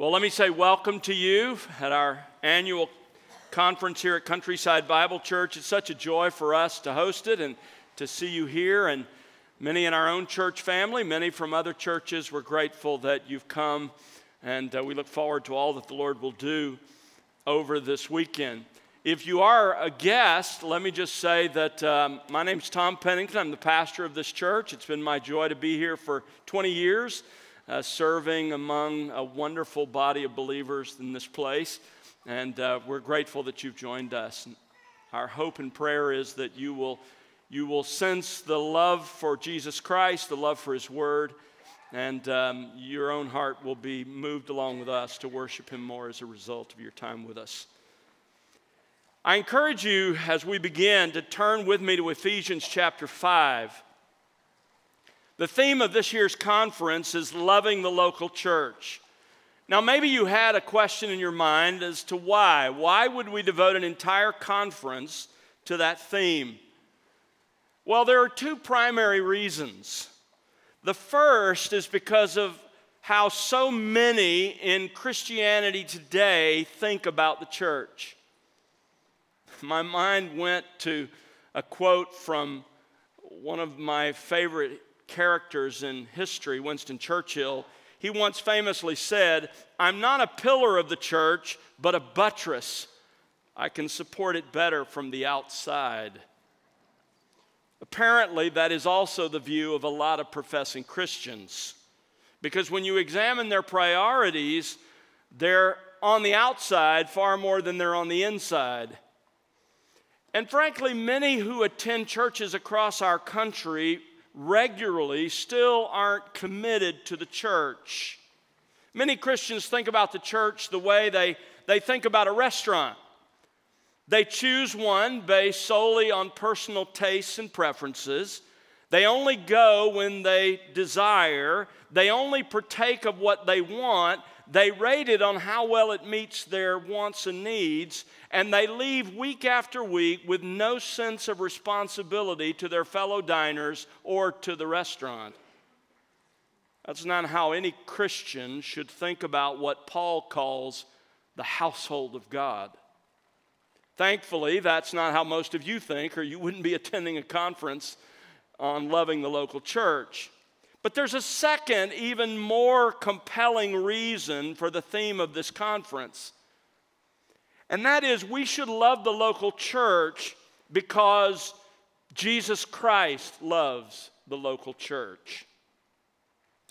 Well, let me say welcome to you at our annual conference here at Countryside Bible Church. It's such a joy for us to host it and to see you here, and many in our own church family, many from other churches. We're grateful that you've come, and uh, we look forward to all that the Lord will do over this weekend. If you are a guest, let me just say that um, my name's Tom Pennington. I'm the pastor of this church. It's been my joy to be here for 20 years uh, serving among a wonderful body of believers in this place. And uh, we're grateful that you've joined us. Our hope and prayer is that you will, you will sense the love for Jesus Christ, the love for His Word, and um, your own heart will be moved along with us to worship Him more as a result of your time with us. I encourage you as we begin to turn with me to Ephesians chapter 5. The theme of this year's conference is loving the local church. Now, maybe you had a question in your mind as to why. Why would we devote an entire conference to that theme? Well, there are two primary reasons. The first is because of how so many in Christianity today think about the church. My mind went to a quote from one of my favorite characters in history, Winston Churchill, he once famously said, I'm not a pillar of the church, but a buttress. I can support it better from the outside. Apparently, that is also the view of a lot of professing Christians. Because when you examine their priorities, they're on the outside far more than they're on the inside. And frankly, many who attend churches across our country regularly still aren't committed to the church. Many Christians think about the church the way they, they think about a restaurant. They choose one based solely on personal tastes and preferences. They only go when they desire. They only partake of what they want. They rate it on how well it meets their wants and needs and they leave week after week with no sense of responsibility to their fellow diners or to the restaurant. That's not how any Christian should think about what Paul calls the household of God. Thankfully, that's not how most of you think, or you wouldn't be attending a conference on loving the local church. But there's a second, even more compelling reason for the theme of this conference and that is we should love the local church because Jesus Christ loves the local church.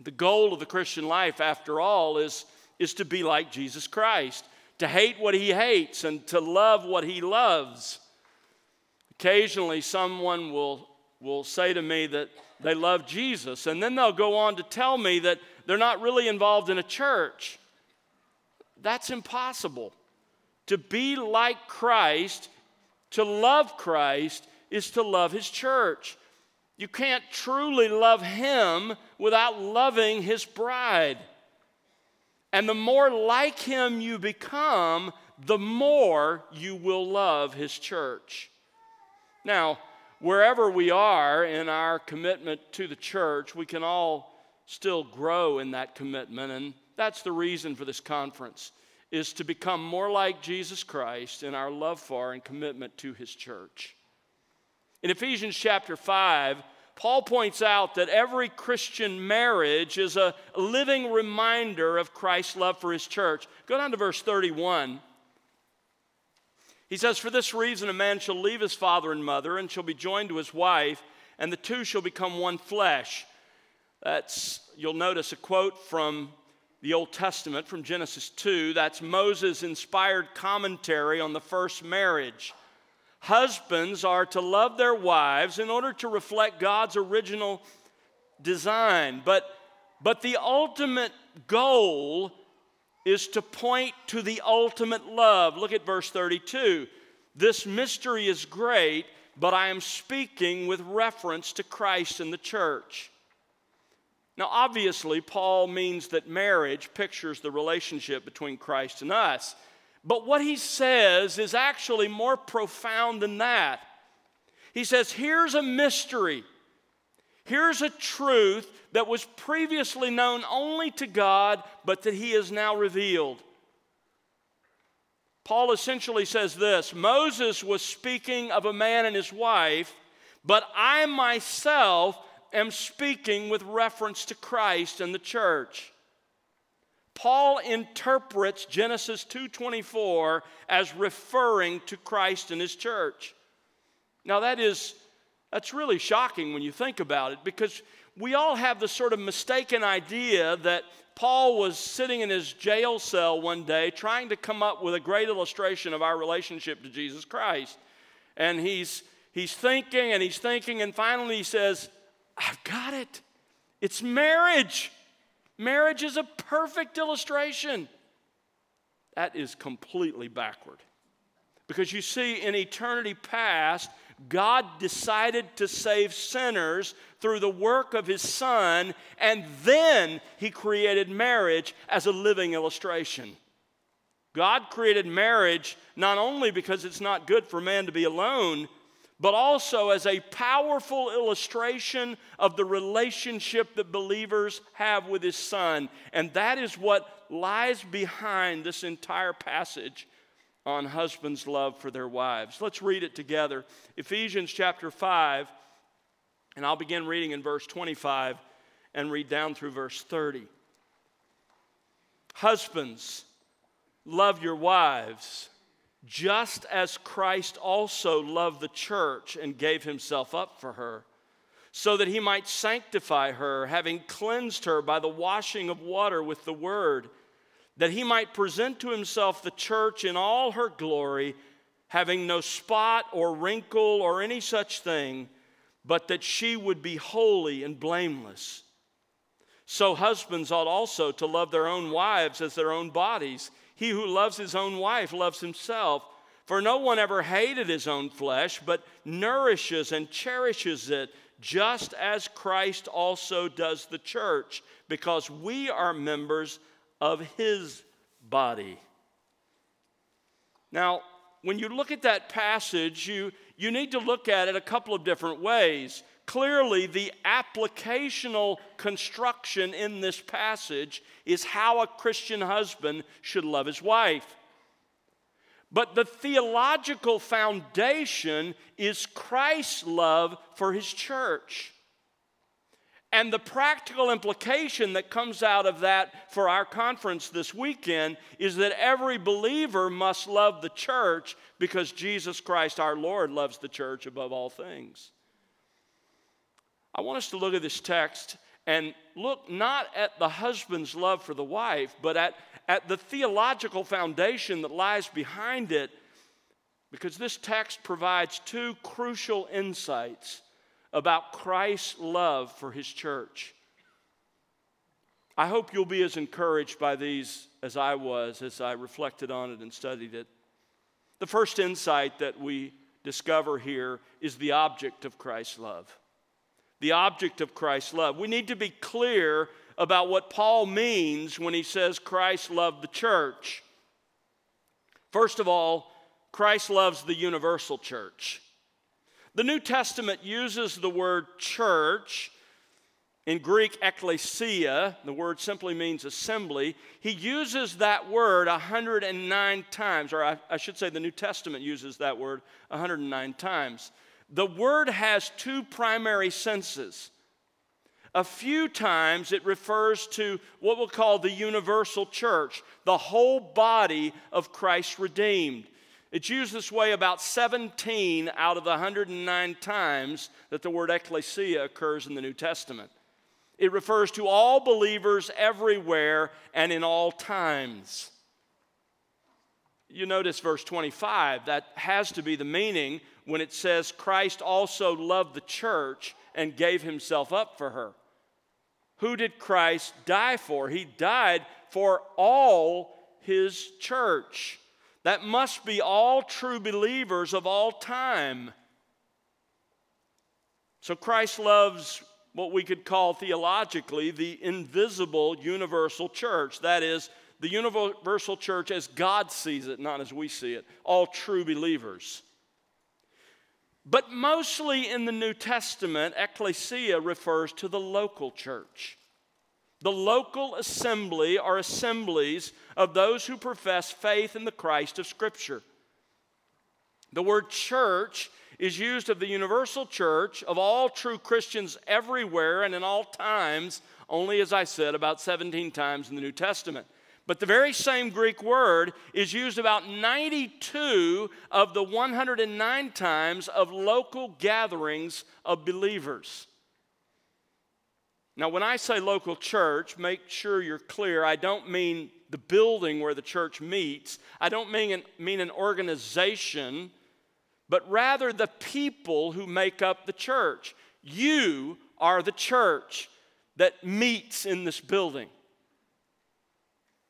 The goal of the Christian life, after all, is, is to be like Jesus Christ, to hate what he hates and to love what he loves. Occasionally, someone will, will say to me that they love Jesus, and then they'll go on to tell me that they're not really involved in a church. That's impossible. To be like Christ, to love Christ, is to love His church. You can't truly love Him without loving His bride. And the more like Him you become, the more you will love His church. Now, wherever we are in our commitment to the church, we can all still grow in that commitment, and that's the reason for this conference is to become more like Jesus Christ in our love for and commitment to his church. In Ephesians chapter 5, Paul points out that every Christian marriage is a living reminder of Christ's love for his church. Go down to verse 31. He says, For this reason, a man shall leave his father and mother and shall be joined to his wife, and the two shall become one flesh. That's, you'll notice a quote from the Old Testament from Genesis 2. That's Moses' inspired commentary on the first marriage. Husbands are to love their wives in order to reflect God's original design. But, but the ultimate goal is to point to the ultimate love. Look at verse 32. This mystery is great, but I am speaking with reference to Christ and the church. Now, obviously, Paul means that marriage pictures the relationship between Christ and us. But what he says is actually more profound than that. He says, Here's a mystery. Here's a truth that was previously known only to God, but that He has now revealed. Paul essentially says this Moses was speaking of a man and his wife, but I myself am speaking with reference to Christ and the church. Paul interprets Genesis 2:24 as referring to Christ and his church. Now that is that's really shocking when you think about it because we all have the sort of mistaken idea that Paul was sitting in his jail cell one day trying to come up with a great illustration of our relationship to Jesus Christ. And he's he's thinking and he's thinking and finally he says, "I've got it. It's marriage." Marriage is a perfect illustration. That is completely backward. Because you see, in eternity past, God decided to save sinners through the work of His Son, and then He created marriage as a living illustration. God created marriage not only because it's not good for man to be alone, but also as a powerful illustration of the relationship that believers have with his son. And that is what lies behind this entire passage on husbands' love for their wives. Let's read it together. Ephesians chapter 5, and I'll begin reading in verse 25 and read down through verse 30. Husbands, love your wives just as Christ also loved the church and gave himself up for her, so that he might sanctify her, having cleansed her by the washing of water with the word, that he might present to himself the church in all her glory, having no spot or wrinkle or any such thing, but that she would be holy and blameless. So husbands ought also to love their own wives as their own bodies. He who loves his own wife loves himself. For no one ever hated his own flesh, but nourishes and cherishes it, just as Christ also does the church, because we are members of his body. Now, when you look at that passage, you, you need to look at it a couple of different ways. Clearly, the applicational construction in this passage is how a Christian husband should love his wife. But the theological foundation is Christ's love for his church. And the practical implication that comes out of that for our conference this weekend is that every believer must love the church because Jesus Christ our Lord loves the church above all things. I want us to look at this text and look not at the husband's love for the wife, but at, at the theological foundation that lies behind it, because this text provides two crucial insights about Christ's love for his church. I hope you'll be as encouraged by these as I was as I reflected on it and studied it. The first insight that we discover here is the object of Christ's love the object of Christ's love. We need to be clear about what Paul means when he says Christ loved the church. First of all, Christ loves the universal church. The New Testament uses the word church in Greek, ecclesia, the word simply means assembly. He uses that word 109 times, or I, I, should say the New Testament uses that word 109 times. The word has two primary senses. A few times it refers to what we'll call the universal church, the whole body of Christ redeemed. It's used this way about 17 out of the 109 times that the word ecclesia occurs in the New Testament. It refers to all believers everywhere and in all times. You notice verse 25, that has to be the meaning when it says Christ also loved the church and gave himself up for her. Who did Christ die for? He died for all his church. That must be all true believers of all time. So Christ loves what we could call theologically the invisible universal church. That is, the universal church as God sees it, not as we see it. All true believers. But mostly in the New Testament, ecclesia refers to the local church. The local assembly are assemblies of those who profess faith in the Christ of Scripture. The word church is used of the universal church of all true Christians everywhere and in all times, only as I said, about 17 times in the New Testament. But the very same Greek word is used about 92 of the 109 times of local gatherings of believers. Now, when I say local church, make sure you're clear. I don't mean the building where the church meets, I don't mean an, mean an organization, but rather the people who make up the church. You are the church that meets in this building.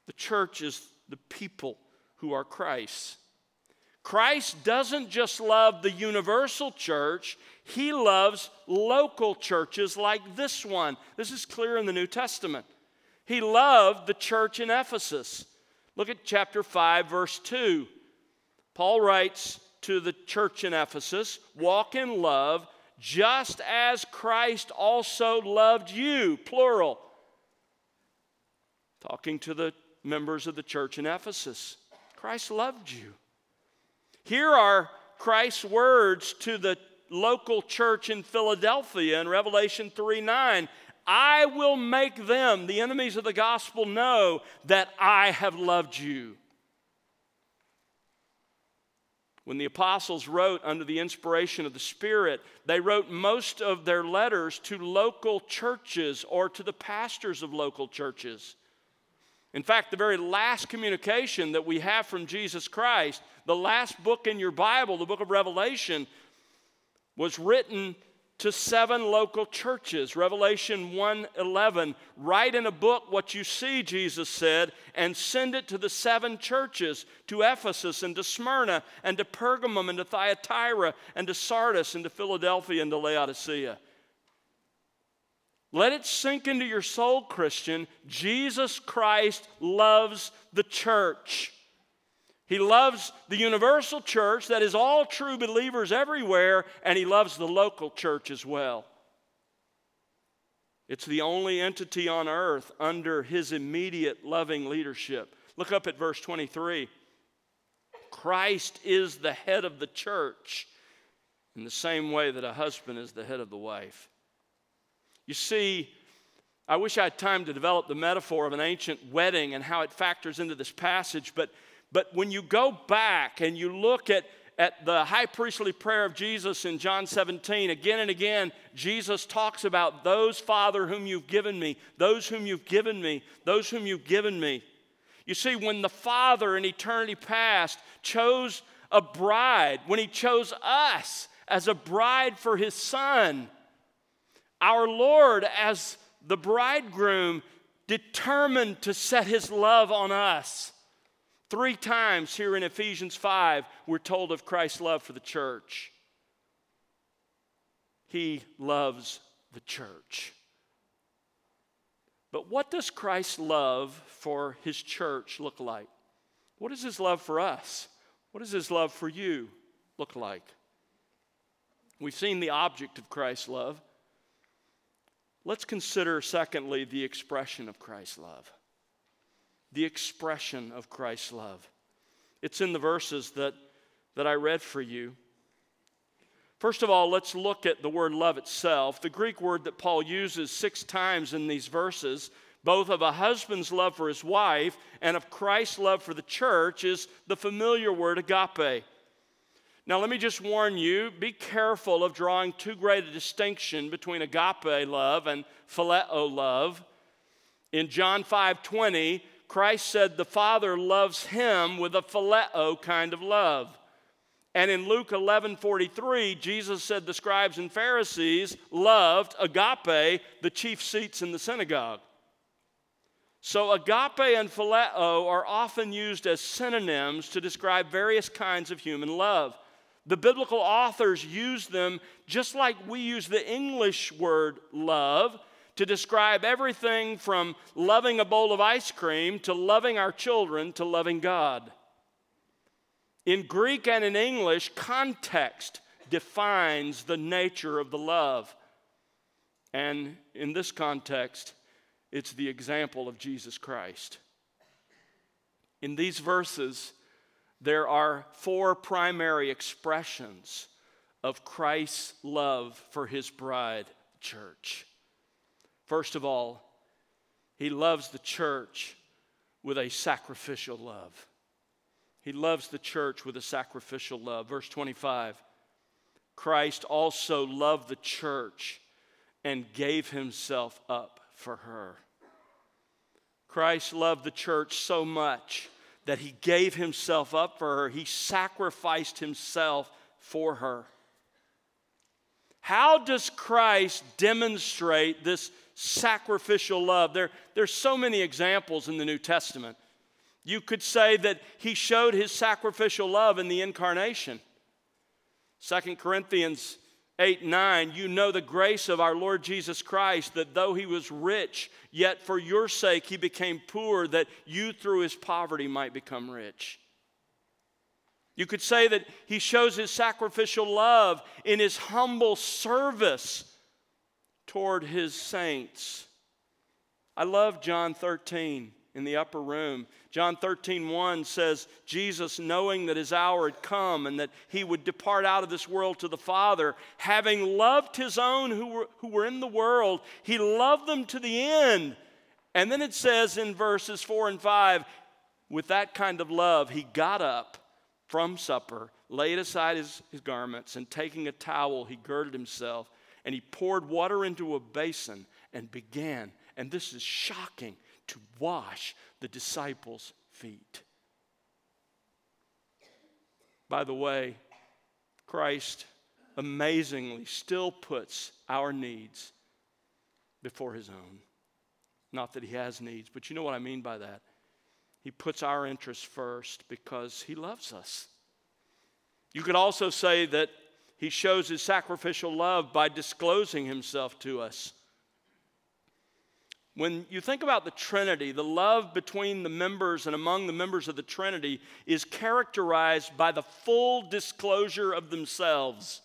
The church is the people who are Christ. Christ doesn't just love the universal church, he loves local churches like this one. This is clear in the New Testament. He loved the church in Ephesus. Look at chapter 5, verse 2. Paul writes to the church in Ephesus walk in love, just as Christ also loved you, plural. Talking to the members of the church in Ephesus. Christ loved you. Here are Christ's words to the local church in Philadelphia in Revelation 3 9. I will make them, the enemies of the gospel, know that I have loved you. When the apostles wrote under the inspiration of the Spirit, they wrote most of their letters to local churches or to the pastors of local churches. In fact, the very last communication that we have from Jesus Christ, the last book in your Bible, the book of Revelation, was written to seven local churches. Revelation 1:11, write in a book what you see, Jesus said, and send it to the seven churches, to Ephesus and to Smyrna and to Pergamum and to Thyatira and to Sardis and to Philadelphia and to Laodicea. Let it sink into your soul, Christian. Jesus Christ loves the church. He loves the universal church that is all true believers everywhere, and he loves the local church as well. It's the only entity on earth under his immediate loving leadership. Look up at verse 23. Christ is the head of the church in the same way that a husband is the head of the wife. You see, I wish I had time to develop the metaphor of an ancient wedding and how it factors into this passage, but, but when you go back and you look at, at the high priestly prayer of Jesus in John 17, again and again, Jesus talks about those, Father, whom you've given me, those whom you've given me, those whom you've given me. You see, when the Father in eternity past chose a bride, when He chose us as a bride for His Son, our Lord, as the bridegroom, determined to set his love on us. Three times here in Ephesians 5, we're told of Christ's love for the church. He loves the church. But what does Christ's love for his church look like? What does his love for us? What does his love for you look like? We've seen the object of Christ's love. Let's consider, secondly, the expression of Christ's love. The expression of Christ's love. It's in the verses that, that I read for you. First of all, let's look at the word love itself. The Greek word that Paul uses six times in these verses, both of a husband's love for his wife and of Christ's love for the church, is the familiar word agape. Now, let me just warn you be careful of drawing too great a distinction between agape love and phileo love. In John 5 20, Christ said the Father loves him with a phileo kind of love. And in Luke 11 43, Jesus said the scribes and Pharisees loved agape, the chief seats in the synagogue. So, agape and phileo are often used as synonyms to describe various kinds of human love. The biblical authors use them just like we use the English word love to describe everything from loving a bowl of ice cream to loving our children to loving God. In Greek and in English, context defines the nature of the love. And in this context, it's the example of Jesus Christ. In these verses, there are four primary expressions of Christ's love for his bride, church. First of all, he loves the church with a sacrificial love. He loves the church with a sacrificial love. Verse 25 Christ also loved the church and gave himself up for her. Christ loved the church so much that he gave himself up for her, he sacrificed himself for her. How does Christ demonstrate this sacrificial love? There, there's so many examples in the New Testament. You could say that he showed his sacrificial love in the incarnation. Second Corinthians 8 9, you know the grace of our Lord Jesus Christ, that though he was rich, yet for your sake he became poor, that you through his poverty might become rich. You could say that he shows his sacrificial love in his humble service toward his saints. I love John 13 in the upper room. John 13, 1 says, Jesus, knowing that his hour had come and that he would depart out of this world to the Father, having loved his own who were, who were in the world, he loved them to the end. And then it says in verses 4 and 5, with that kind of love, he got up from supper, laid aside his, his garments, and taking a towel, he girded himself, and he poured water into a basin and began, and this is shocking, to wash the disciples' feet. By the way, Christ amazingly still puts our needs before his own. Not that he has needs, but you know what I mean by that. He puts our interests first because he loves us. You could also say that he shows his sacrificial love by disclosing himself to us. When you think about the Trinity, the love between the members and among the members of the Trinity is characterized by the full disclosure of themselves.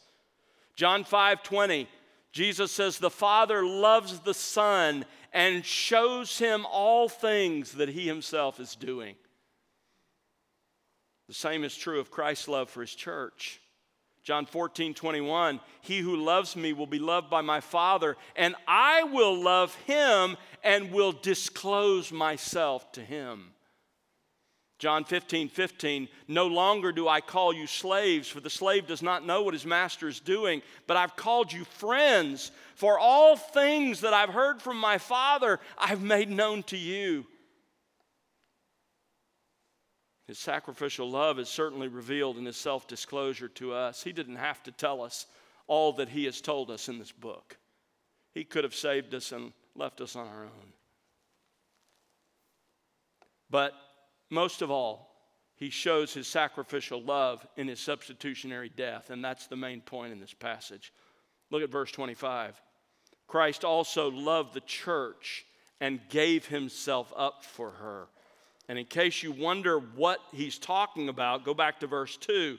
John 5 20, Jesus says, The Father loves the Son and shows him all things that he himself is doing. The same is true of Christ's love for his church. John 14, 21, he who loves me will be loved by my Father, and I will love him and will disclose myself to him. John 15, 15, no longer do I call you slaves, for the slave does not know what his master is doing, but I've called you friends, for all things that I've heard from my Father I've made known to you. His sacrificial love is certainly revealed in his self disclosure to us. He didn't have to tell us all that he has told us in this book, he could have saved us and left us on our own. But most of all, he shows his sacrificial love in his substitutionary death, and that's the main point in this passage. Look at verse 25. Christ also loved the church and gave himself up for her and in case you wonder what he's talking about, go back to verse 2.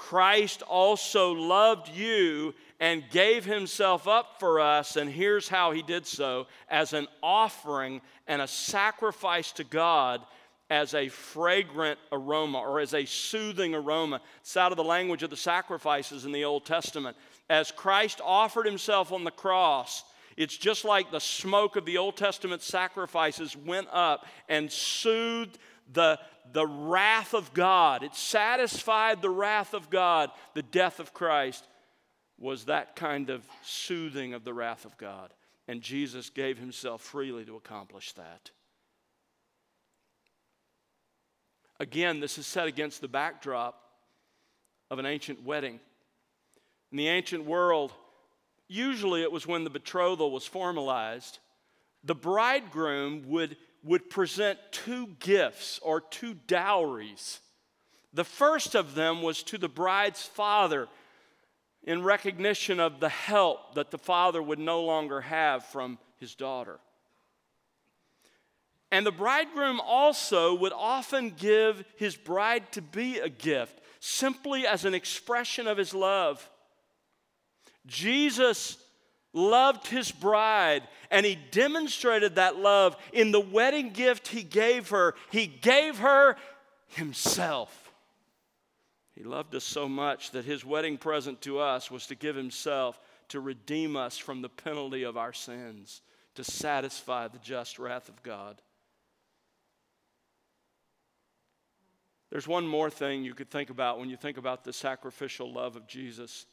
Christ also loved you and gave himself up for us, and here's how he did so as an offering and a sacrifice to God as a fragrant aroma or as a soothing aroma. It's out of the language of the sacrifices in the Old Testament. As Christ offered himself on the cross, it's just like the smoke of the Old Testament sacrifices went up and soothed the, the wrath of God. It satisfied the wrath of God. The death of Christ was that kind of soothing of the wrath of God. And Jesus gave himself freely to accomplish that. Again, this is set against the backdrop of an ancient wedding. In the ancient world, usually it was when the betrothal was formalized, the bridegroom would, would present two gifts or two dowries. The first of them was to the bride's father in recognition of the help that the father would no longer have from his daughter. And the bridegroom also would often give his bride to be a gift, simply as an expression of his love. Jesus loved his bride, and he demonstrated that love in the wedding gift he gave her. He gave her himself. He loved us so much that his wedding present to us was to give himself to redeem us from the penalty of our sins, to satisfy the just wrath of God. There's one more thing you could think about when you think about the sacrificial love of Jesus.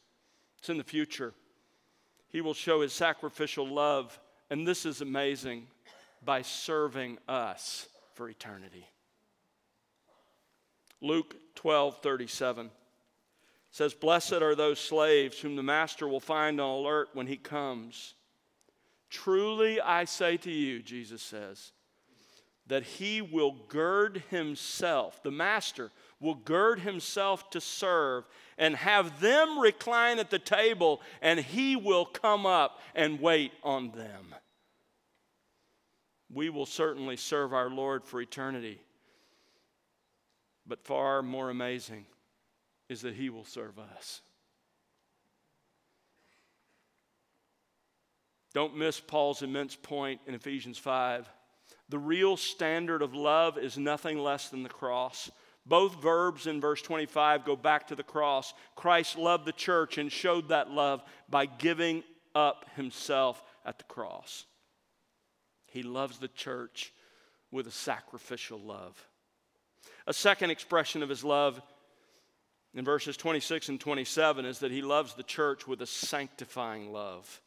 It's in the future. He will show his sacrificial love, and this is amazing, by serving us for eternity. Luke 12 37 says, Blessed are those slaves whom the master will find on alert when he comes. Truly I say to you, Jesus says, that he will gird himself, the master will gird himself to serve and have them recline at the table, and he will come up and wait on them. We will certainly serve our Lord for eternity. But far more amazing is that he will serve us. Don't miss Paul's immense point in Ephesians 5. The real standard of love is nothing less than the cross. Both verbs in verse 25 go back to the cross. Christ loved the church and showed that love by giving up himself at the cross. He loves the church with a sacrificial love. A second expression of his love in verses 26 and 27 is that he loves the church with a sanctifying love.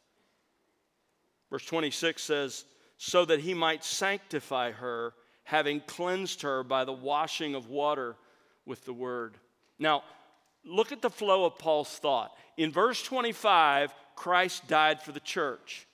Verse 26 says, So that he might sanctify her having cleansed her by the washing of water with the word. Now, look at the flow of Paul's thought. In verse 25, Christ died for the church.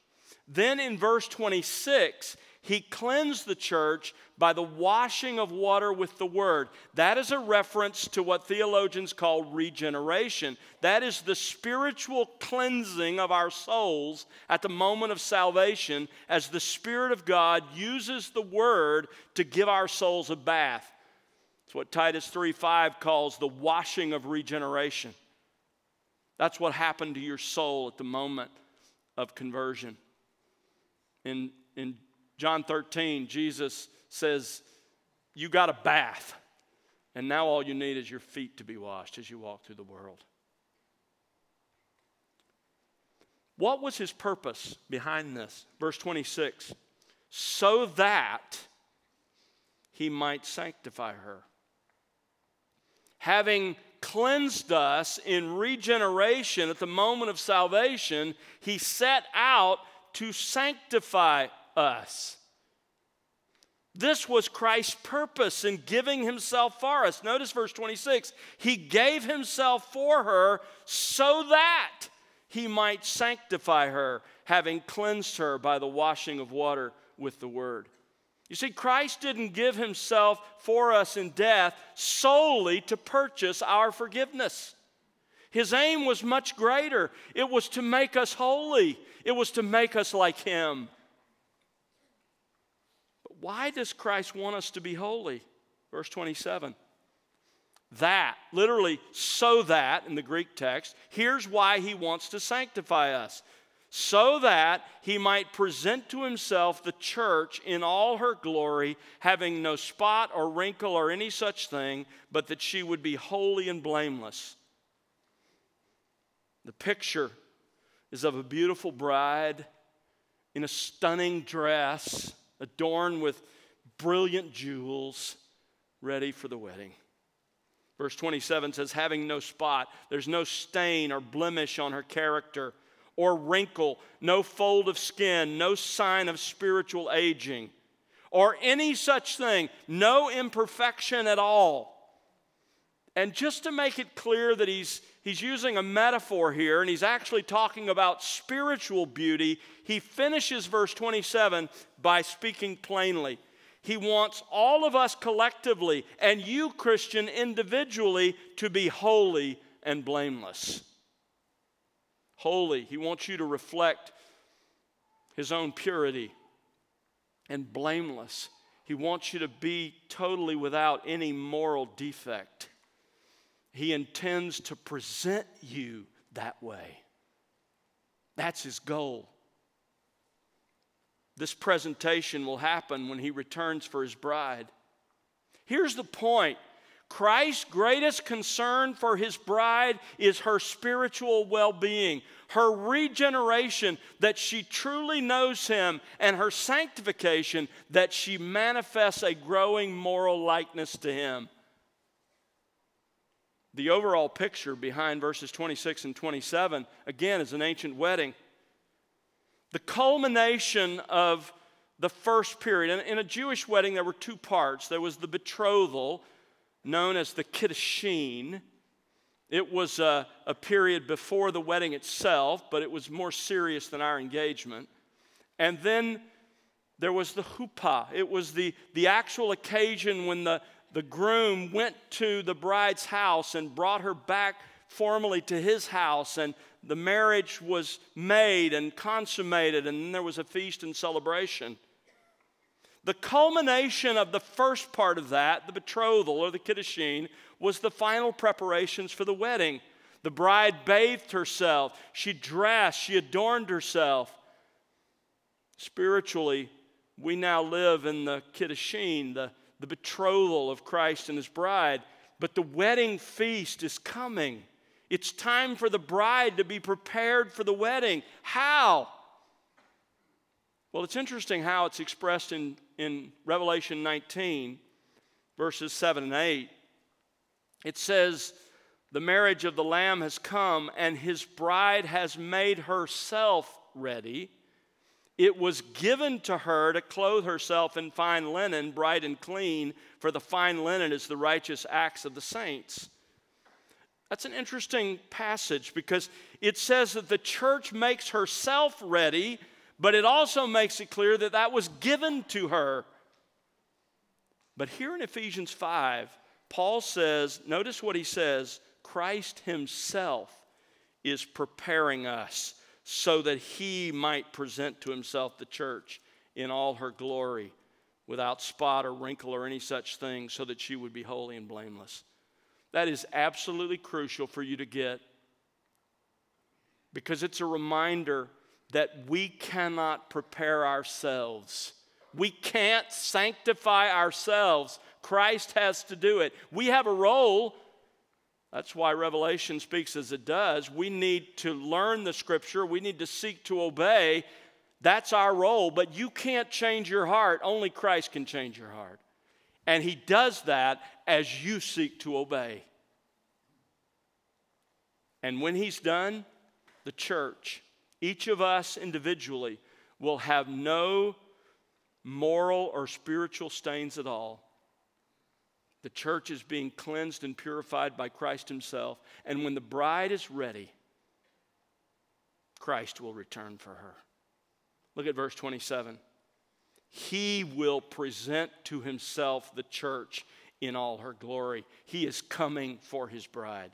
Then in verse 26, he cleansed the church by the washing of water with the word. That is a reference to what theologians call regeneration. That is the spiritual cleansing of our souls at the moment of salvation as the Spirit of God uses the word to give our souls a bath. It's what Titus 3:5 calls the washing of regeneration. That's what happened to your soul at the moment of conversion. In, in John 13, Jesus says, You got a bath, and now all you need is your feet to be washed as you walk through the world. What was his purpose behind this? Verse 26 so that he might sanctify her. Having cleansed us in regeneration at the moment of salvation, he set out to sanctify us. This was Christ's purpose in giving himself for us. Notice verse 26 He gave himself for her so that he might sanctify her, having cleansed her by the washing of water with the word. You see, Christ didn't give himself for us in death solely to purchase our forgiveness. His aim was much greater. It was to make us holy, it was to make us like him why does Christ want us to be holy? Verse 27. That, literally, so that in the Greek text, here's why he wants to sanctify us. So that he might present to himself the church in all her glory, having no spot or wrinkle or any such thing, but that she would be holy and blameless. The picture is of a beautiful bride in a stunning dress adorned with brilliant jewels, ready for the wedding. Verse 27 says, having no spot, there's no stain or blemish on her character, or wrinkle, no fold of skin, no sign of spiritual aging, or any such thing, no imperfection at all. And just to make it clear that he's, he's using a metaphor here and he's actually talking about spiritual beauty, he finishes verse 27 by speaking plainly. He wants all of us collectively and you, Christian, individually to be holy and blameless. Holy. He wants you to reflect his own purity and blameless. He wants you to be totally without any moral defect. He intends to present you that way. That's his goal. This presentation will happen when he returns for his bride. Here's the point Christ's greatest concern for his bride is her spiritual well being, her regeneration, that she truly knows him, and her sanctification, that she manifests a growing moral likeness to him. The overall picture behind verses 26 and 27, again, is an ancient wedding. The culmination of the first period. In, in a Jewish wedding, there were two parts there was the betrothal known as the Kiddushin. It was a, a period before the wedding itself, but it was more serious than our engagement. And then there was the huppah. It was the, the actual occasion when the, the groom went to the bride's house and brought her back formally to his house, and the marriage was made and consummated, and then there was a feast and celebration. The culmination of the first part of that, the betrothal or the kiddushin, was the final preparations for the wedding. The bride bathed herself, she dressed, she adorned herself. Spiritually, we now live in the kiddushin, the, the betrothal of Christ and his bride. But the wedding feast is coming. It's time for the bride to be prepared for the wedding. How? Well, it's interesting how it's expressed in in Revelation 19, verses 7 and 8, it says, The marriage of the Lamb has come, and his bride has made herself ready. It was given to her to clothe herself in fine linen, bright and clean, for the fine linen is the righteous acts of the saints. That's an interesting passage because it says that the church makes herself ready but it also makes it clear that that was given to her. But here in Ephesians 5, Paul says, notice what he says Christ himself is preparing us so that he might present to himself the church in all her glory without spot or wrinkle or any such thing, so that she would be holy and blameless. That is absolutely crucial for you to get because it's a reminder that we cannot prepare ourselves. We can't sanctify ourselves. Christ has to do it. We have a role. That's why Revelation speaks as it does. We need to learn the scripture, we need to seek to obey. That's our role, but you can't change your heart. Only Christ can change your heart. And He does that as you seek to obey. And when He's done, the church each of us individually will have no moral or spiritual stains at all. The church is being cleansed and purified by Christ Himself. And when the bride is ready, Christ will return for her. Look at verse 27. He will present to Himself the church in all her glory. He is coming for His bride.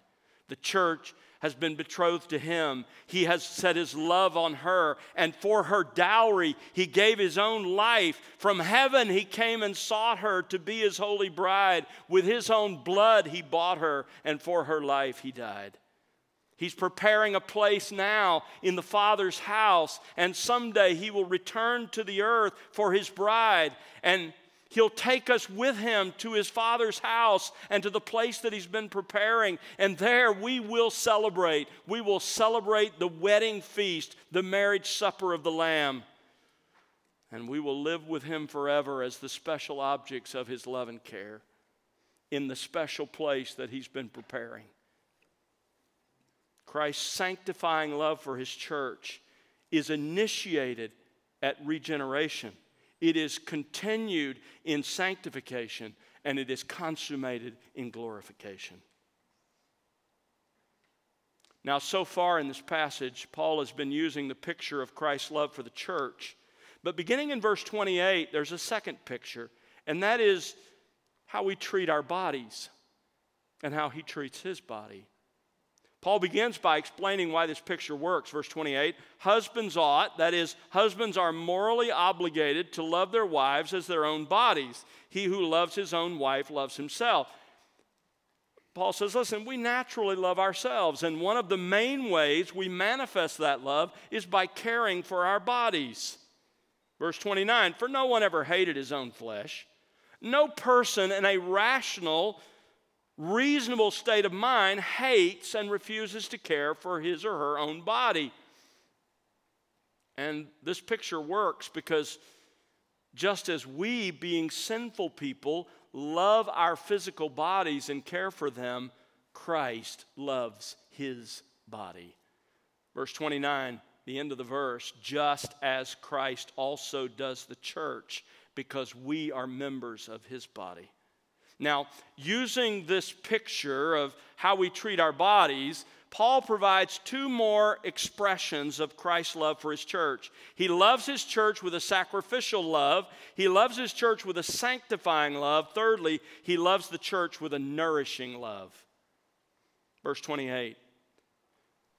The church has been betrothed to him. He has set his love on her, and for her dowry, he gave his own life. From heaven, he came and sought her to be his holy bride. With his own blood, he bought her, and for her life, he died. He's preparing a place now in the Father's house, and someday he will return to the earth for his bride. And He'll take us with him to his father's house and to the place that he's been preparing. And there we will celebrate. We will celebrate the wedding feast, the marriage supper of the Lamb. And we will live with him forever as the special objects of his love and care in the special place that he's been preparing. Christ's sanctifying love for his church is initiated at regeneration. It is continued in sanctification and it is consummated in glorification. Now, so far in this passage, Paul has been using the picture of Christ's love for the church. But beginning in verse 28, there's a second picture, and that is how we treat our bodies and how he treats his body. Paul begins by explaining why this picture works. Verse 28 Husbands ought, that is, husbands are morally obligated to love their wives as their own bodies. He who loves his own wife loves himself. Paul says, listen, we naturally love ourselves, and one of the main ways we manifest that love is by caring for our bodies. Verse 29 For no one ever hated his own flesh. No person in a rational, reasonable state of mind hates and refuses to care for his or her own body. And this picture works because just as we, being sinful people, love our physical bodies and care for them, Christ loves his body. Verse 29, the end of the verse, just as Christ also does the church, because we are members of his body. Now, using this picture of how we treat our bodies, Paul provides two more expressions of Christ's love for his church. He loves his church with a sacrificial love, he loves his church with a sanctifying love. Thirdly, he loves the church with a nourishing love. Verse 28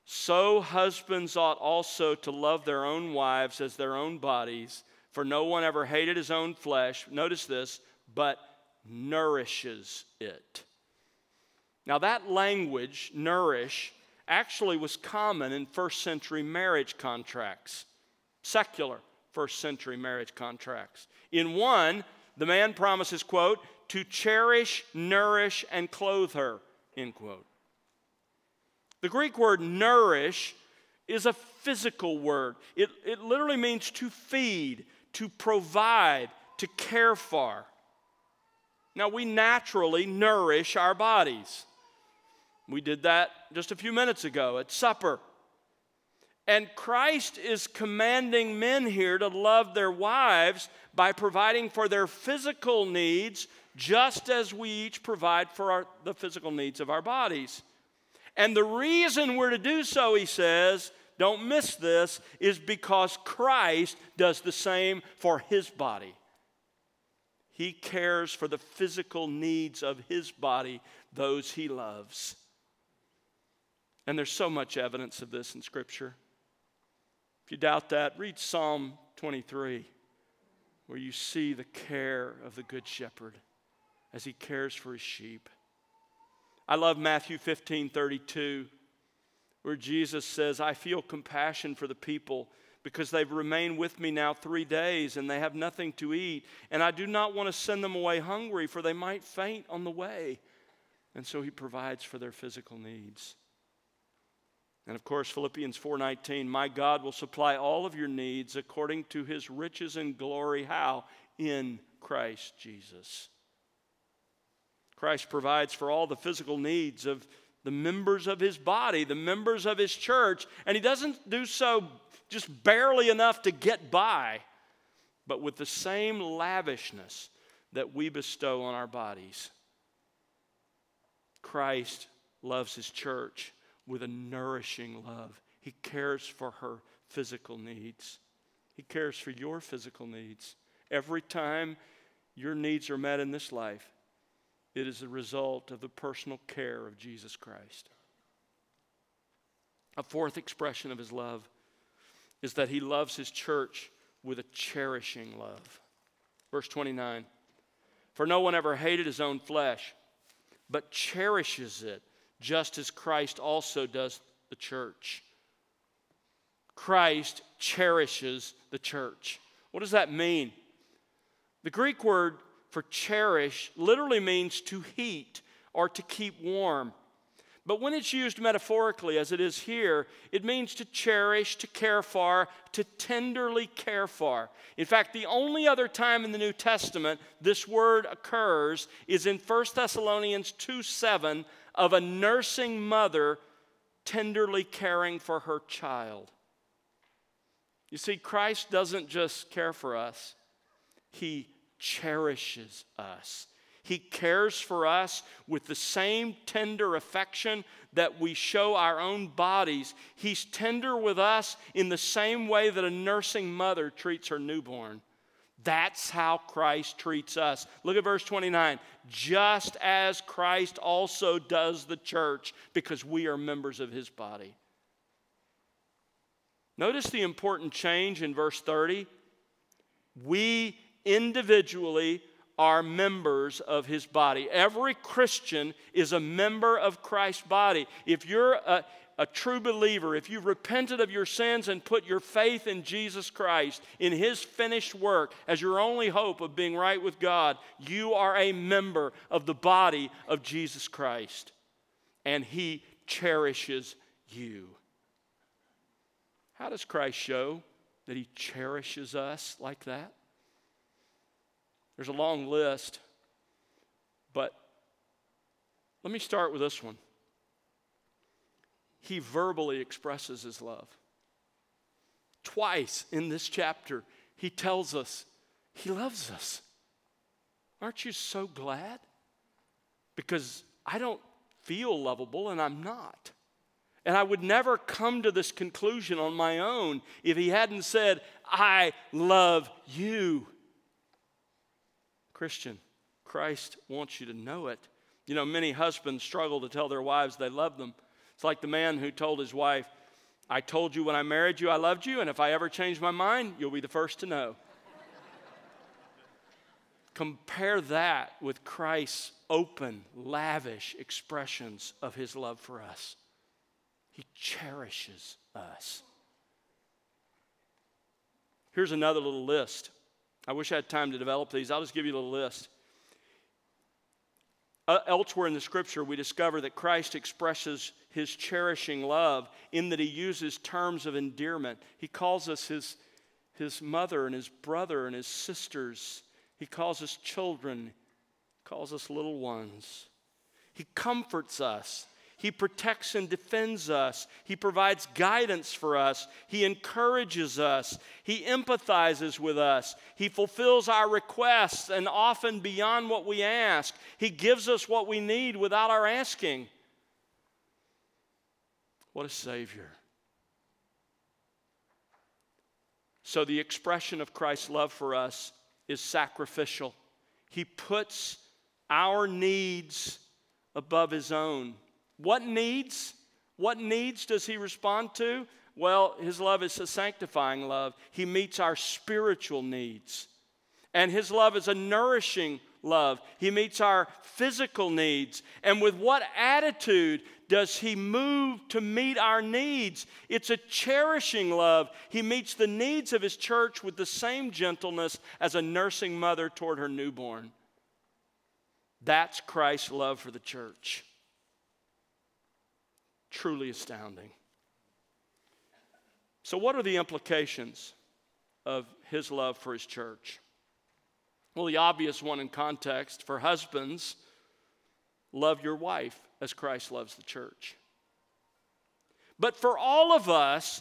So husbands ought also to love their own wives as their own bodies, for no one ever hated his own flesh. Notice this, but nourishes it. Now, that language, nourish, actually was common in first century marriage contracts, secular first century marriage contracts. In one, the man promises, quote, to cherish, nourish, and clothe her, end quote. The Greek word nourish is a physical word. It, it literally means to feed, to provide, to care for. Now, we naturally nourish our bodies. We did that just a few minutes ago at supper. And Christ is commanding men here to love their wives by providing for their physical needs, just as we each provide for our, the physical needs of our bodies. And the reason we're to do so, he says, don't miss this, is because Christ does the same for his body. He cares for the physical needs of his body, those he loves. And there's so much evidence of this in Scripture. If you doubt that, read Psalm 23, where you see the care of the Good Shepherd as he cares for his sheep. I love Matthew 15 32, where Jesus says, I feel compassion for the people because they've remained with me now three days and they have nothing to eat. And I do not want to send them away hungry, for they might faint on the way. And so he provides for their physical needs. And of course, Philippians 4:19, "My God will supply all of your needs according to his riches and glory how in Christ Jesus." Christ provides for all the physical needs of the members of his body, the members of his church, and he doesn't do so just barely enough to get by, but with the same lavishness that we bestow on our bodies. Christ loves his church with a nourishing love. He cares for her physical needs. He cares for your physical needs. Every time your needs are met in this life, it is a result of the personal care of Jesus Christ. A fourth expression of his love is that he loves his church with a cherishing love. Verse 29 For no one ever hated his own flesh, but cherishes it just as Christ also does the church. Christ cherishes the church. What does that mean? The Greek word for cherish literally means to heat or to keep warm. But when it's used metaphorically, as it is here, it means to cherish, to care for, to tenderly care for. In fact, the only other time in the New Testament this word occurs is in 1 Thessalonians 2 7 of a nursing mother tenderly caring for her child. You see, Christ doesn't just care for us, He cherishes us. He cares for us with the same tender affection that we show our own bodies. He's tender with us in the same way that a nursing mother treats her newborn. That's how Christ treats us. Look at verse 29. Just as Christ also does the church, because we are members of his body. Notice the important change in verse 30. We individually are members of his body. Every Christian is a member of Christ's body. If you're a, a true believer, if you've repented of your sins and put your faith in Jesus Christ, in his finished work as your only hope of being right with God, you are a member of the body of Jesus Christ. And he cherishes you. How does Christ show that he cherishes us like that? There's a long list, but let me start with this one. He verbally expresses his love. Twice in this chapter, he tells us he loves us. Aren't you so glad? Because I don't feel lovable and I'm not. And I would never come to this conclusion on my own if he hadn't said, I love you. Christian, Christ wants you to know it. You know, many husbands struggle to tell their wives they love them. It's like the man who told his wife, I told you when I married you I loved you, and if I ever change my mind, you'll be the first to know. Compare that with Christ's open, lavish expressions of his love for us. He cherishes us. Here's another little list I wish I had time to develop these. I'll just give you a list. Uh, elsewhere in the scripture, we discover that Christ expresses his cherishing love in that he uses terms of endearment. He calls us his, his mother and his brother and his sisters. He calls us children, calls us little ones. He comforts us. He protects and defends us. He provides guidance for us. He encourages us. He empathizes with us. He fulfills our requests and often beyond what we ask. He gives us what we need without our asking. What a Savior. So, the expression of Christ's love for us is sacrificial. He puts our needs above His own. What needs? What needs does he respond to? Well, his love is a sanctifying love. He meets our spiritual needs. And his love is a nourishing love. He meets our physical needs. And with what attitude does he move to meet our needs? It's a cherishing love. He meets the needs of his church with the same gentleness as a nursing mother toward her newborn. That's Christ's love for the church truly astounding. So, what are the implications of his love for his church? Well, the obvious one in context for husbands love your wife as Christ loves the church. But for all of us,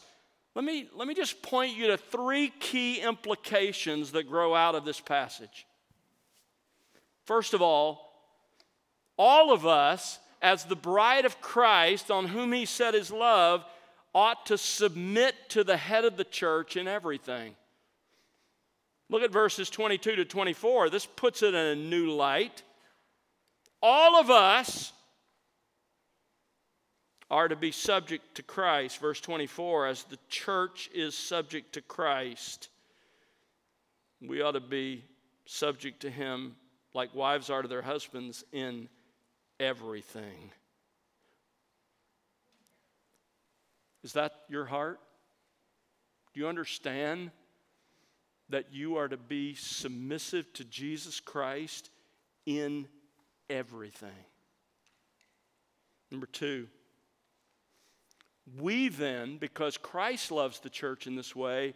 let me, let me just point you to three key implications that grow out of this passage. First of all, all of us as the bride of Christ, on whom he set his love, ought to submit to the head of the church in everything. Look at verses 22 to 24. This puts it in a new light. All of us are to be subject to Christ. Verse 24, as the church is subject to Christ, we ought to be subject to him like wives are to their husbands in everything. Is that your heart? Do you understand that you are to be submissive to Jesus Christ in everything? Number two, we then, because Christ loves the church in this way,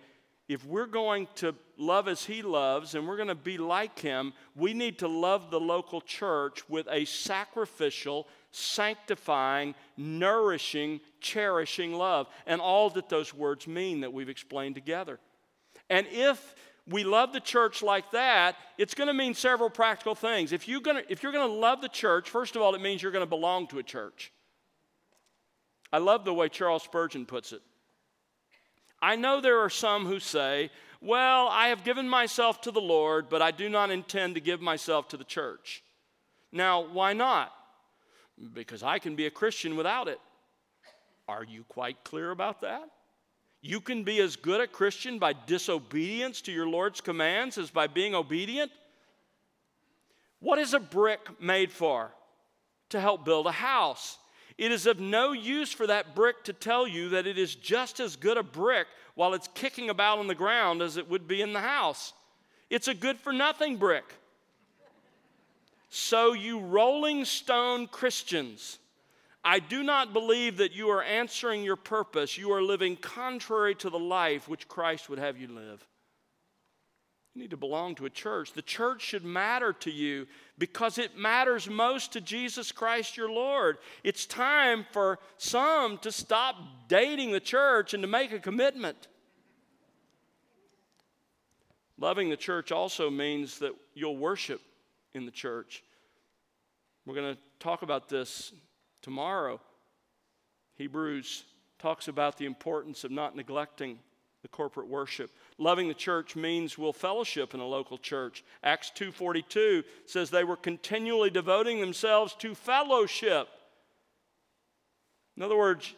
if we're going to love as he loves and we're going to be like him, we need to love the local church with a sacrificial, sanctifying, nourishing, cherishing love. And all that those words mean that we've explained together. And if we love the church like that, it's going to mean several practical things. If you're going to, if you're going to love the church, first of all, it means you're going to belong to a church. I love the way Charles Spurgeon puts it. I know there are some who say, Well, I have given myself to the Lord, but I do not intend to give myself to the church. Now, why not? Because I can be a Christian without it. Are you quite clear about that? You can be as good a Christian by disobedience to your Lord's commands as by being obedient. What is a brick made for? To help build a house. It is of no use for that brick to tell you that it is just as good a brick while it's kicking about on the ground as it would be in the house. It's a good for nothing brick. So, you rolling stone Christians, I do not believe that you are answering your purpose. You are living contrary to the life which Christ would have you live. You need to belong to a church. The church should matter to you because it matters most to Jesus Christ your Lord. It's time for some to stop dating the church and to make a commitment. Loving the church also means that you'll worship in the church. We're going to talk about this tomorrow. Hebrews talks about the importance of not neglecting the corporate worship. Loving the church means we'll fellowship in a local church. Acts 2:42 says they were continually devoting themselves to fellowship. In other words,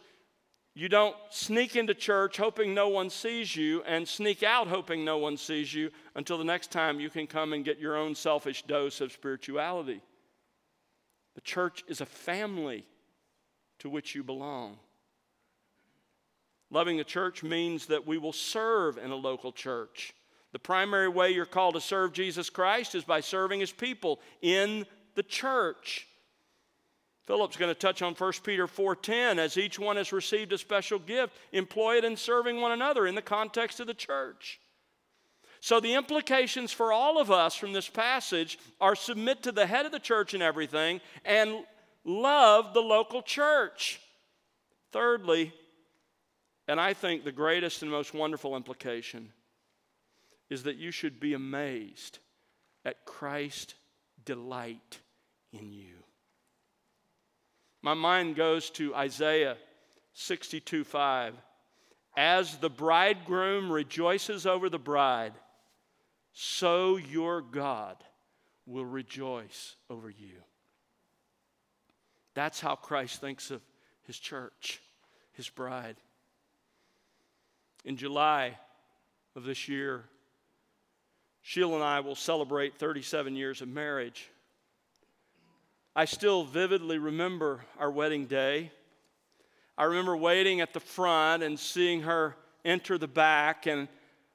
you don't sneak into church hoping no one sees you and sneak out hoping no one sees you until the next time you can come and get your own selfish dose of spirituality. The church is a family to which you belong. Loving the church means that we will serve in a local church. The primary way you're called to serve Jesus Christ is by serving his people in the church. Philip's going to touch on 1 Peter 4:10 as each one has received a special gift, employ it in serving one another in the context of the church. So, the implications for all of us from this passage are submit to the head of the church in everything and love the local church. Thirdly, and I think the greatest and most wonderful implication is that you should be amazed at Christ's delight in you. My mind goes to Isaiah 62 5. As the bridegroom rejoices over the bride, so your God will rejoice over you. That's how Christ thinks of his church, his bride. In July of this year, Sheila and I will celebrate 37 years of marriage. I still vividly remember our wedding day. I remember waiting at the front and seeing her enter the back and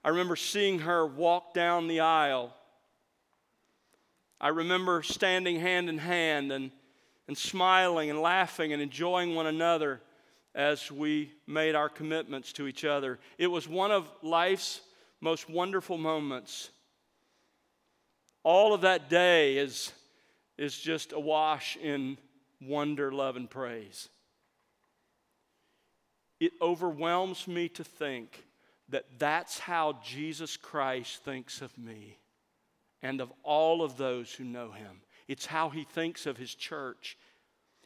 I remember seeing her walk down the aisle. I remember standing hand in hand and, and smiling and laughing and enjoying one another as we made our commitments to each other. It was one of life's most wonderful moments. All of that day is, is just awash in wonder, love, and praise. It overwhelms me to think that that's how Jesus Christ thinks of me and of all of those who know him. It's how he thinks of his church.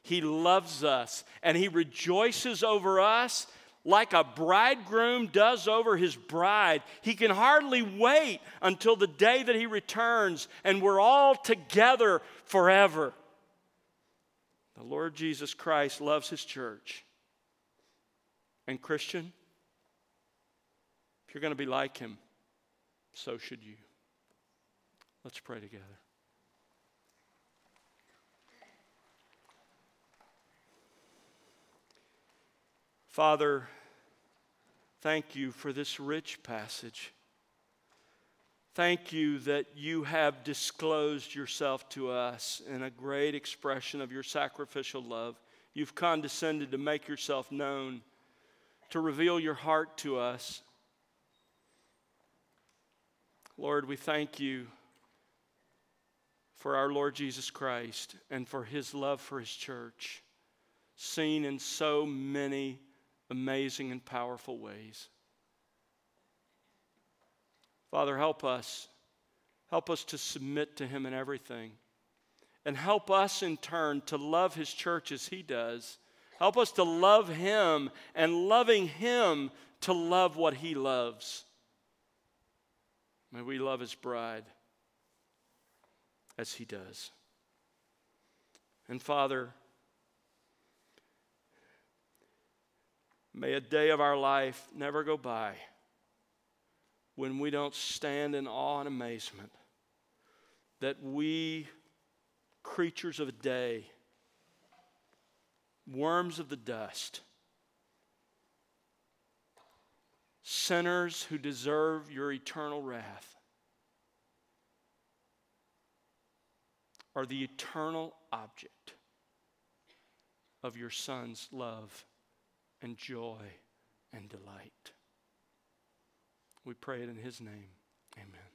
He loves us and he rejoices over us like a bridegroom does over his bride. He can hardly wait until the day that he returns and we're all together forever. The Lord Jesus Christ loves his church. And, Christian, if you're going to be like him, so should you. Let's pray together. Father, thank you for this rich passage. Thank you that you have disclosed yourself to us in a great expression of your sacrificial love. You've condescended to make yourself known, to reveal your heart to us. Lord, we thank you for our Lord Jesus Christ and for his love for his church, seen in so many amazing and powerful ways. Father, help us. Help us to submit to him in everything. And help us in turn to love his church as he does. Help us to love him and loving him to love what He loves. May we love His bride as He does. And Father, may a day of our life never go by when we don't stand in awe and amazement that we, creatures of a day, worms of the dust, sinners who deserve your eternal wrath, are the eternal object of your Son's love and joy and delight. We pray it in His name. Amen.